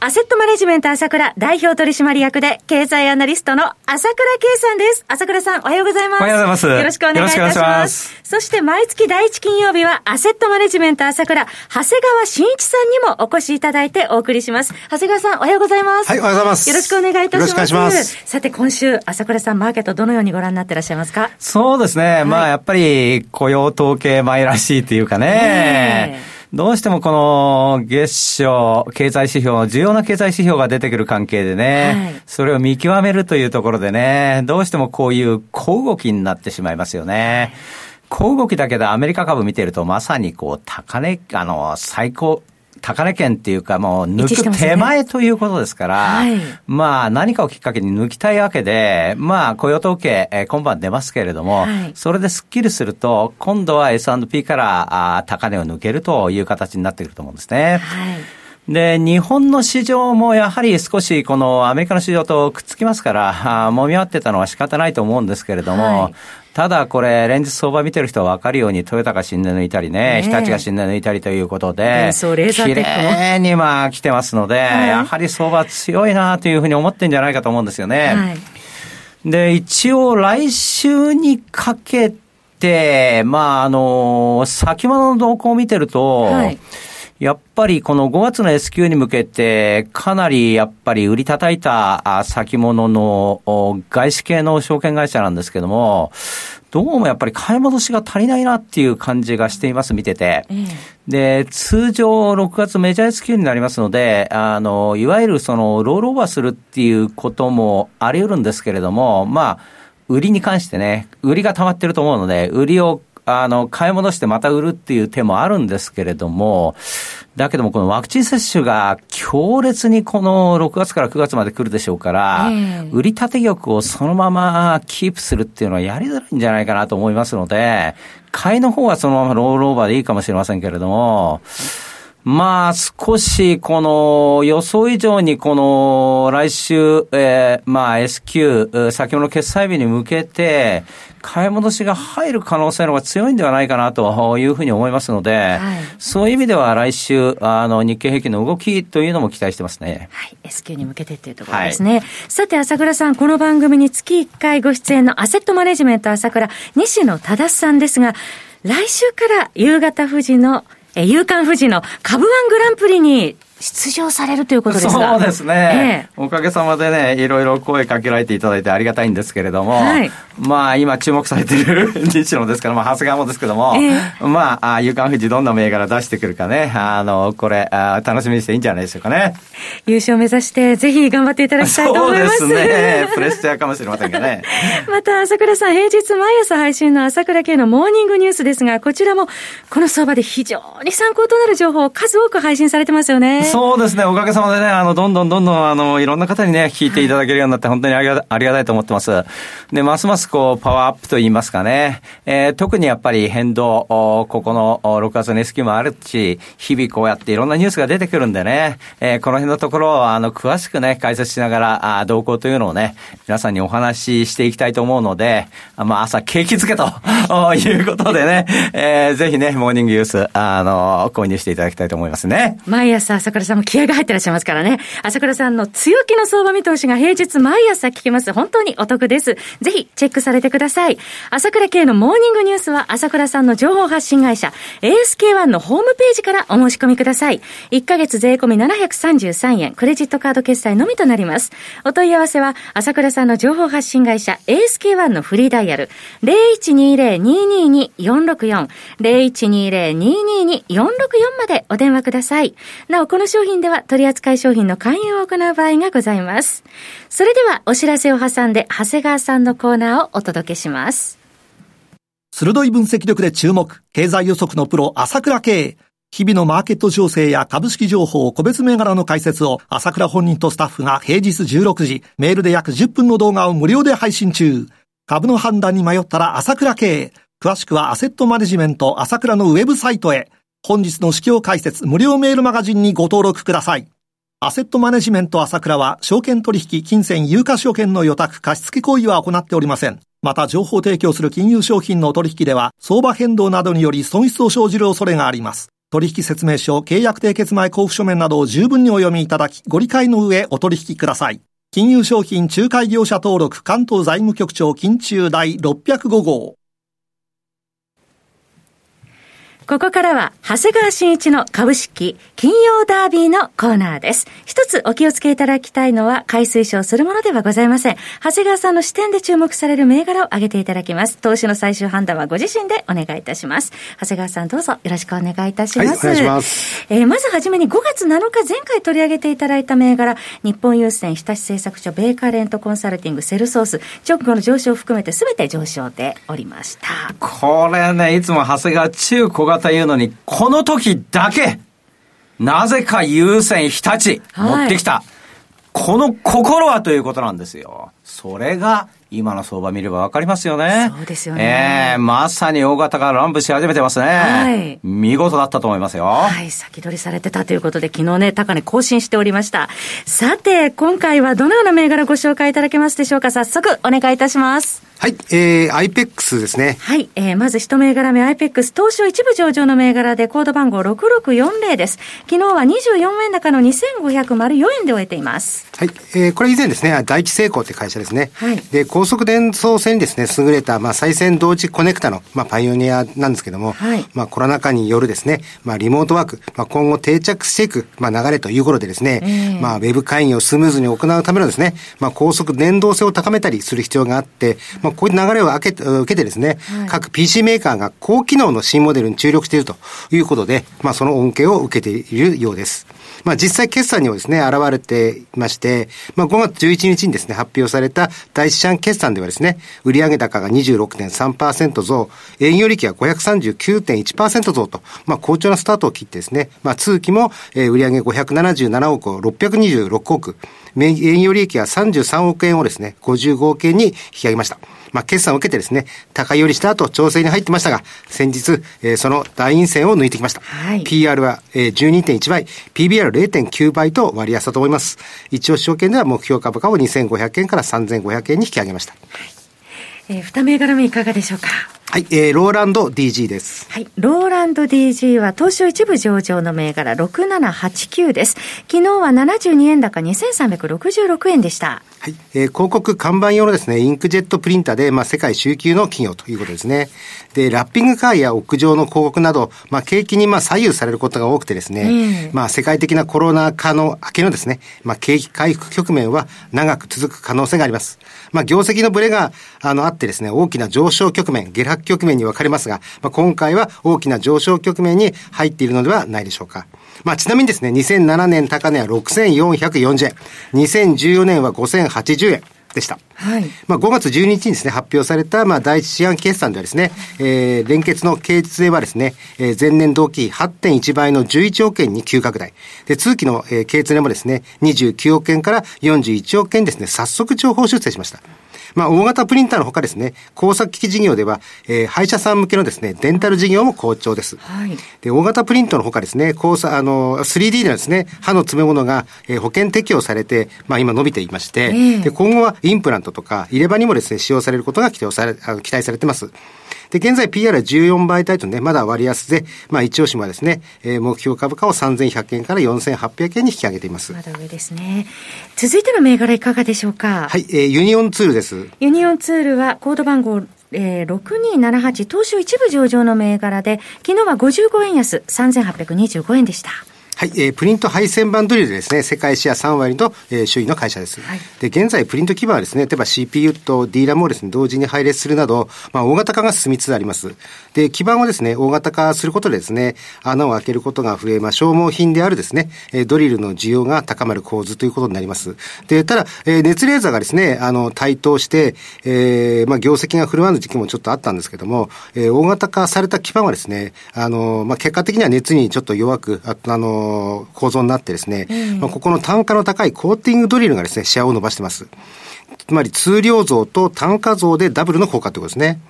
アセットマネジメント朝倉代表取締役で経済アナリストの朝倉慶さんです。朝倉さんおはようございます。おはようございます。よろしくお願いいたします。ますそして毎月第一金曜日はアセットマネジメント朝倉、長谷川慎一さんにもお越しいただいてお送りします。長谷川さんおはようございます。はい、おはようございます。よろしくお願いいたします。よろしくお願いします。さて今週、朝倉さんマーケットどのようにご覧になってらっしゃいますか？そうですね。はい、まあやっぱり雇用統計前らしいというかね。どうしてもこの月初経済指標、重要な経済指標が出てくる関係でね、はい、それを見極めるというところでね、どうしてもこういう小動きになってしまいますよね。小動きだけでアメリカ株見てるとまさにこう高値、あの、最高、高値圏っていうかもう抜く手前ということですから、はい、まあ何かをきっかけに抜きたいわけで、まあ雇用統計、えー、今晩出ますけれども、はい、それでスッキリすると、今度は S&P からあ高値を抜けるという形になってくると思うんですね。はい。で、日本の市場もやはり少しこのアメリカの市場とくっつきますから、もみ合ってたのは仕方ないと思うんですけれども、はい、ただこれ、連日相場見てる人は分かるように、トヨタが新値抜いたりね、日立が新値抜いたりということで、綺麗にまあ来てますので、はい、やはり相場強いなというふうに思ってんじゃないかと思うんですよね。はい、で、一応来週にかけて、まああの、先物の動向を見てると、はいやっぱりこの5月の S q に向けて、かなりやっぱり売り叩いた先物の外資系の証券会社なんですけども、どうもやっぱり買い戻しが足りないなっていう感じがしています、見てて。で、通常6月メジャー S q になりますので、あの、いわゆるそのロールオーバーするっていうこともあり得るんですけれども、まあ、売りに関してね、売りが溜まってると思うので、売りをあの、買い戻してまた売るっていう手もあるんですけれども、だけどもこのワクチン接種が強烈にこの6月から9月まで来るでしょうから、売り立て玉をそのままキープするっていうのはやりづらいんじゃないかなと思いますので、買いの方はそのままロールオーバーでいいかもしれませんけれども、まあ、少し、この、予想以上に、この、来週、えー、まあ、S q 先ほどの決済日に向けて、買い戻しが入る可能性の方が強いんではないかなというふうに思いますので、はい、そういう意味では来週、あの、日経平均の動きというのも期待してますね。はい。S q に向けてというところですね。はい、さて、朝倉さん、この番組に月1回ご出演のアセットマネジメント朝倉、西野忠さんですが、来週から夕方富士のえ夕刊富士の株ワングランプリに出場されるということですそうですね、ええ、おかげさまでね、いろいろ声かけられていただいてありがたいんですけれども、はい、まあ今注目されている 西野ですから、まあ長谷川もですけども、ええ、まあ、夕刊富士どんな銘柄出してくるかね、あの、これあ、楽しみにしていいんじゃないでしょうかね。優勝目指して、ぜひ頑張っていただきたいと思います。そうですね。プレッシャーかもしれませんがね。また、朝倉さん、平日毎朝配信の朝倉系のモーニングニュースですが、こちらも、この相場で非常に参考となる情報を数多く配信されてますよね。そうですね。おかげさまでね、あの、どんどんどんどん、あの、いろんな方にね、聞いていただけるようになって、本当にありがありがたいと思ってます。で、ますますこう、パワーアップと言いますかね。えー、特にやっぱり変動、おここのお6月の S q もあるし、日々こうやっていろんなニュースが出てくるんでね、えー、この辺のところを、あの、詳しくね、解説しながら、あ動向というのをね、皆さんにお話ししていきたいと思うので、まあ、朝景気づけと いうことでね、えー、ぜひね、モーニングユース、あの、購入していただきたいと思いますね。毎朝、朝倉さんも気合が入ってらっしゃいますからね。朝倉さんの強気の相場見通しが平日毎朝聞けます。本当にお得です。ぜひチェックされてください。朝倉系のモーニングニュースは朝倉さんの情報発信会社 ASK1 のホームページからお申し込みください。1ヶ月税込み733円、クレジットカード決済のみとなります。お問い合わせは朝倉さんの情報発信会社 ASK1 のフリーダイヤル0120-222-464 0120-222-464までお電話ください。なお、この商品では取扱商品の勧誘を行う場合がございます。それではお知らせを挟んで長谷川さんのコーナーをお届けします。鋭い分析力で注目、経済予測のプロ、朝倉慶。日々のマーケット情勢や株式情報、個別銘柄の解説を朝倉本人とスタッフが平日16時、メールで約10分の動画を無料で配信中。株の判断に迷ったら朝倉慶。詳しくはアセットマネジメント朝倉のウェブサイトへ、本日の市況解説無料メールマガジンにご登録ください。アセットマネジメント朝倉は、証券取引、金銭、有価証券の予託、貸付行為は行っておりません。また、情報提供する金融商品の取引では、相場変動などにより損失を生じる恐れがあります。取引説明書、契約締結前交付書面などを十分にお読みいただき、ご理解の上お取引ください。金融商品仲介業者登録関東財務局長金中第605号。ここからは、長谷川新一の株式、金曜ダービーのコーナーです。一つお気をつけいただきたいのは、買い推奨するものではございません。長谷川さんの視点で注目される銘柄を挙げていただきます。投資の最終判断はご自身でお願いいたします。長谷川さんどうぞよろしくお願いいたします。はい、お願いします。えー、まずはじめに5月7日前回取り上げていただいた銘柄、日本郵船日立製作所、ベーカレントコンサルティング、セルソース、直後の上昇を含めて全て上昇でおりました。これね、いつも長谷川中小型言うのに、この時だけ、なぜか優先日立、持ってきた。この心はということなんですよ。それが、今の相場見ればわかりますよね。そうですよね。ええー、まさに大型が乱舞し始めてますね。はい。見事だったと思いますよ。はい、先取りされてたということで、昨日ね、高値更新しておりました。さて、今回はどのような銘柄ご紹介いただけますでしょうか？早速、お願いいたします。はい、えー、IPEX ですね。はい、えー、まず一銘柄目 IPEX、東証一部上場の銘柄でコード番号6640です。昨日は24円高の2504円で終えています。はい、えー、これ以前ですね、第一成功って会社ですね。はい。で、高速伝送線にですね、優れた、まあ、再生同時コネクタの、まあ、パイオニアなんですけども、はい。まあ、コロナ禍によるですね、まあ、リモートワーク、まあ、今後定着していく、まあ、流れということでですね、えー、まあ、ウェブ会議をスムーズに行うためのですね、まあ、高速連動性を高めたりする必要があって、まあ、こういう流れを受け受けてですね、はい、各 PC メーカーが高機能の新モデルに注力しているということで、まあ、その恩恵を受けているようです。まあ、実際決算にもですね、現れていまして、まあ、5月11日にですね、発表された第一四半決算ではですね、売上高が26.3%増、営業利益は539.1%増と、まあ、好調なスタートを切ってですね、まあ、通期も、えー、売上577億を626億、営業利益は33億円をですね、55億円に引き上げました。まあ、決算を受けてですね、高寄りした後、調整に入ってましたが、先日、えー、その大陰線を抜いてきました。はい、PR は、えー、12.1倍、PBR0.9 倍と割安だと思います。一応証券では目標株価を2500円から3500円に引き上げました。はい、えー、二銘柄目いかがでしょうか？はい、えー、ローランド DG です。はい、ローランド DG は東証一部上場の銘柄6789です。昨日は72円高2366円でした。はい、えー、広告看板用のですね、インクジェットプリンターで、まあ、世界周級の企業ということですね。で、ラッピングカーや屋上の広告など、まあ、景気にまあ左右されることが多くてですね、まあ、世界的なコロナ禍の明けのですね、まあ、景気回復局面は長く続く可能性があります。まあ、業績のブレが、あの、あってですね、大きな上昇局面、下落局面に分かれますが、まあ、今回は大きな上昇局面に入っているのではないでしょうか。まあ、ちなみにですね、2007年高値は6440円、2014年は5080円、でした。はい。まあ、5月12日にですね、発表された、まあ、第一四半決算ではですね、えー、連結の経率はですね、えー、前年同期8.1倍の11億円に急拡大。で、通期の、えー、経率もですね、29億円から41億円ですね、早速情報修正しました。まあ、大型プリンターのほかですね、工作機器事業では、えー、歯医者さん向けのですね、デンタル事業も好調です。はい。で、大型プリントのほかですね、工作、あの、3D ではですね、歯の詰め物が、えー、保険適用されて、まあ、今伸びていまして、えー、で、今後はインプラントとか入れ歯にもですね、使用されることが期待され、期待されてます。で、現在 PR は14倍台とね、まだ割安で、まあ一押しはですね、えー、目標株価を3100円から4800円に引き上げています。まだ上ですね。続いての銘柄いかがでしょうか？はい、えー、ユニオンツールです。ユニオンツールはコード番号えー、6278東証一部上場の銘柄で、昨日は55円安、3825円でした。はい、えー、プリント配線板ドリルでですね、世界シェア3割の、えー、首位の会社です。はい、で、現在プリント基板はですね、例えば CPU と D ラムをですね、同時に配列するなど、まあ、大型化が進みつつあります。で、基板をですね、大型化することでですね、穴を開けることが増え、まあ、消耗品であるですね、えー、ドリルの需要が高まる構図ということになります。で、ただ、えー、熱レーザーがですね、あの、台頭して、えー、まあ、業績が振るわぬ時期もちょっとあったんですけども、えー、大型化された基板はですね、あの、まあ、結果的には熱にちょっと弱く、ああの、構造になってですね、まあ、ここの単価の高いコーティングドリルがですね、シェアを伸ばしてます。つまり、通量増と単価増でダブルの効果ということですね。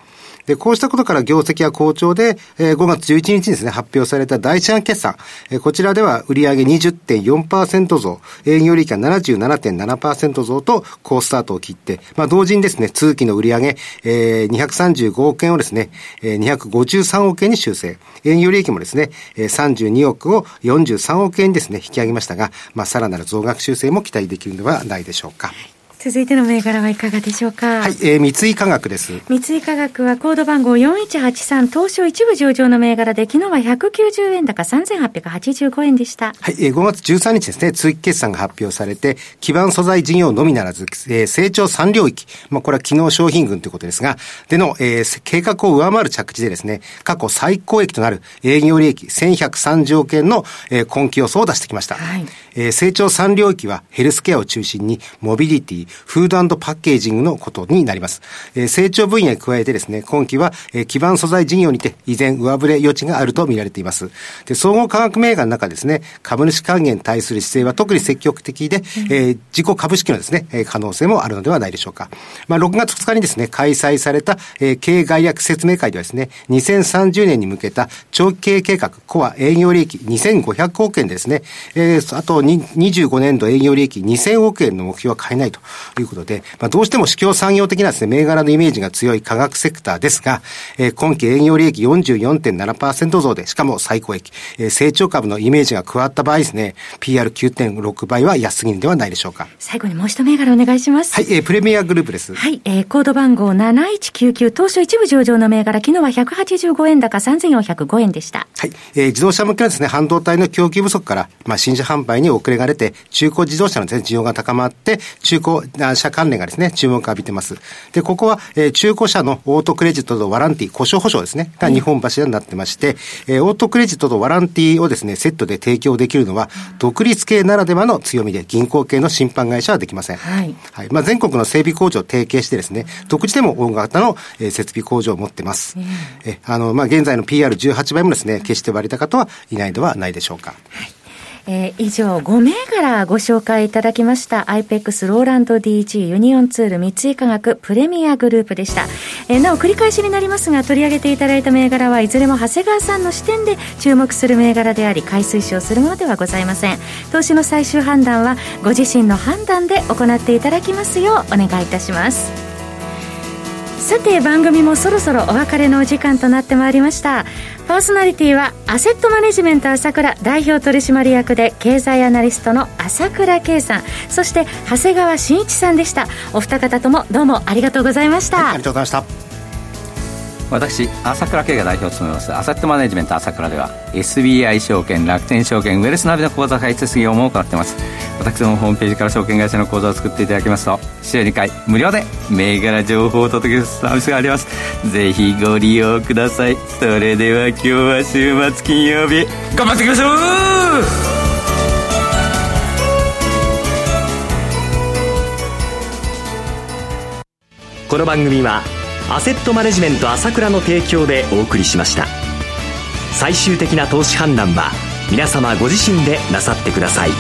で、こうしたことから業績は好調で、えー、5月11日にですね、発表された第一半決算、えー、こちらでは売上20.4%増、営業利益は77.7%増と好スタートを切って、まあ、同時にですね、通期の売上、えー、235億円をですね、えー、253億円に修正、営業利益もですね、えー、32億を43億円にですね、引き上げましたが、まあ、さらなる増額修正も期待できるのではないでしょうか。続いての銘柄はいかがでしょうか？はい、えー、三井化学です。三井化学はコード番号4183東証一部上場の銘柄で昨日は190円高3885円でした。はい、えー、5月13日ですね、通期決算が発表されて、基盤素材事業のみならず、えー、成長3領域、まあこれは昨日商品群ということですが、での、えー、計画を上回る着地でですね、過去最高益となる営業利益1130億円の、えー、今期予想を出してきました。はい、えー、成長3領域はヘルスケアを中心にモビリティ、フードパッケージングのことになります。えー、成長分野に加えてですね、今期は、えー、基盤素材事業にて依然上振れ余地があると見られています。で、総合化学銘柄の中ですね、株主還元に対する姿勢は特に積極的で、うん、えー、自己株式のですね、えー、可能性もあるのではないでしょうか。まあ、6月2日にですね、開催された、えー、経営概略説明会ではですね、2030年に向けた長期経営計画、コア営業利益2500億円ですね、えー、あと25年度営業利益2000億円の目標は変えないということで、まあ、どうしても市況産業的なですね、銘柄のイメージが強い化学セクターですが、えー、今期営業利益44.7%増で、しかも最高益、えー、成長株のイメージが加わった場合ですね、PR9.6 倍は安すぎるんではないでしょうか。最後にもう一銘柄お願いします。はい、えー、プレミアグループです。はい、えー、コード番号7199、当初一部上場の銘柄、昨日は185円高3405円でした。はい、えー、自動車向けのですね、半導体の供給不足から、まあ、新車販売に遅れが出て、中古自動車の需要が高まって、中古車関連がですね、注目を浴びてます。で、ここは、えー、中古車のオートクレジットとワランティ、故障保証ですね、が日本柱になってまして、えー、オートクレジットとワランティをですね、セットで提供できるのは、独立系ならではの強みで、銀行系の審判会社はできません。はい。はい。まあ、全国の整備工場を提携してですね、独自でも大型の、えー、設備工場を持ってます。えあの、まあ、現在の PR18 倍もですね、決して割高とはいないではないでしょうか。はいえー、以上5銘柄ご紹介いただきました。IPEX ローランド DG ユニオンツール三井化学プレミアグループでした、えー、なお繰り返しになりますが取り上げていただいた銘柄はいずれも長谷川さんの視点で注目する銘柄であり買い推奨するものではございません。投資の最終判断はご自身の判断で行っていただきますようお願いいたします。さて番組もそろそろお別れのお時間となってまいりました。パーソナリティはアセットマネジメント朝倉代表取締役で経済アナリストの朝倉圭さん。そして長谷川慎一さんでした。お二方ともどうもありがとうございました、はい、ありがとうございました。私朝倉慶が代表を務めます。アセットマネジメント朝倉では SBI 証券楽天証券ウェルスナビの口座開設業務を行っています私のホームページから証券会社の口座を作っていただきますと週2回無料で銘柄情報をお届けするサービスがあります。ぜひご利用ください。それでは今日は週末金曜日頑張っていきましょう!この番組はアセットマネジメント朝倉の提供でお送りしました。最終的な投資判断は皆様ご自身でなさってください。